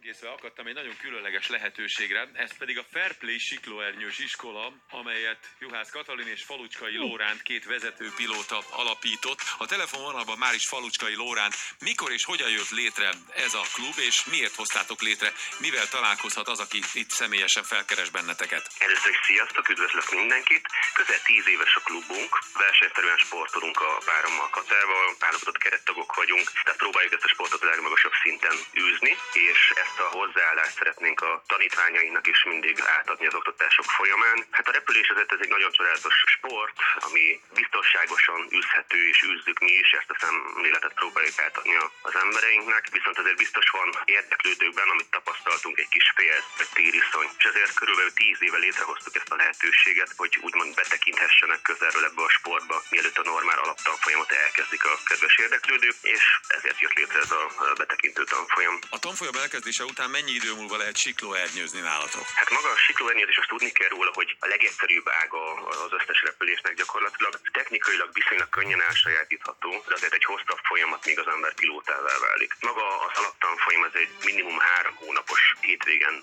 Böngészve akadtam egy nagyon különleges lehetőségre, ez pedig a Fair Play siklóernyős iskola, amelyet Juhász Katalin és Falucskai Lóránt két vezető pilóta alapított. A telefonvonalban már is Falucskai Lóránt. Mikor és hogyan jött létre ez a klub, és miért hoztátok létre? Mivel találkozhat az, aki itt személyesen felkeres benneteket? Először is sziasztok, üdvözlök mindenkit. Közel 10 éves a klubunk, versenyszerűen sportolunk a párommal Katával, válogatott kerettagok vagyunk, tehát próbáljuk ezt a sportot a legmagasabb szinten űzni, és ezt a hozzáállást szeretnénk a tanítványainknak is mindig átadni az oktatások folyamán. Hát a repülés azért ez egy nagyon csodálatos sport, ami biztonságosan űzhető, és űzzük mi is, ezt a szemléletet próbáljuk átadni az embereinknek, viszont azért biztos van érdeklődőkben, amit tapasztaltunk, egy kis fél tériszony, és ezért körülbelül 10 éve létrehoztuk ezt a lehetőséget, hogy úgymond betekinthessenek közelről ebbe a sportba, mielőtt a normál alaptanfolyamot elkezdik a kedves érdeklődők, és ezért jött létre ez a betekintő tanfolyam. A tanfolyam elkezdése után mennyi idő múlva lehet siklóernyőzni nálatok? Hát maga a siklóernyőzés, azt tudni kell róla, hogy a legegyszerűbb ága az összes repülésnek gyakorlatilag technikailag viszonylag könnyen elsajátítható, de azért egy hosszabb folyamat, míg az ember pilótává válik. Maga az alaptanfolyam az egy minimum három hónapos hétvégen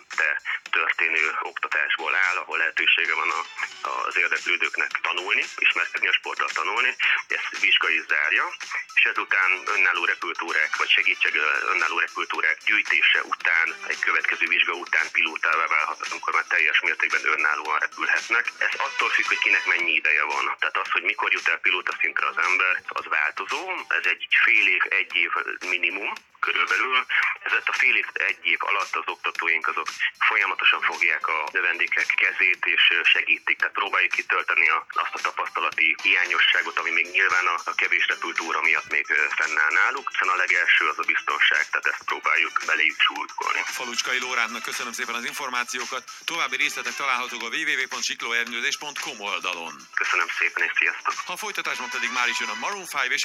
történő oktatásból áll, ahol lehetősége van a, az érdeklődőknek tanulni, ismerkedni a sporttal tanulni, ezt vizsga is zárja, és ezután önálló repültórák, vagy segítség önálló repültórák gyűjtése után, egy következő vizsga után pilótává válhatnak, amikor már teljes mértékben önállóan repülhetnek. Ez attól függ, hogy kinek mennyi ideje van. Tehát az, hogy mikor jut el pilóta szintre az ember, az változó. Ez egy fél év, egy év minimum, körülbelül. Ezért a fél év, egy év alatt az oktatóink azok folyamatosan fogják a növendékek kezét és segítik. Tehát próbáljuk kitölteni azt a tapasztalati hiányosságot, ami még nyilván a, a kevés repültúra miatt még fennáll náluk. Hiszen a legelső az a biztonság, tehát ezt próbáljuk beléjük súlykolni. Falucskai Lórántnak köszönöm szépen az információkat. További részletek találhatók a www.siklóernyőzés.com oldalon. Köszönöm szépen és sziasztok! A folytatásban pedig már is jön a Maroon 5 és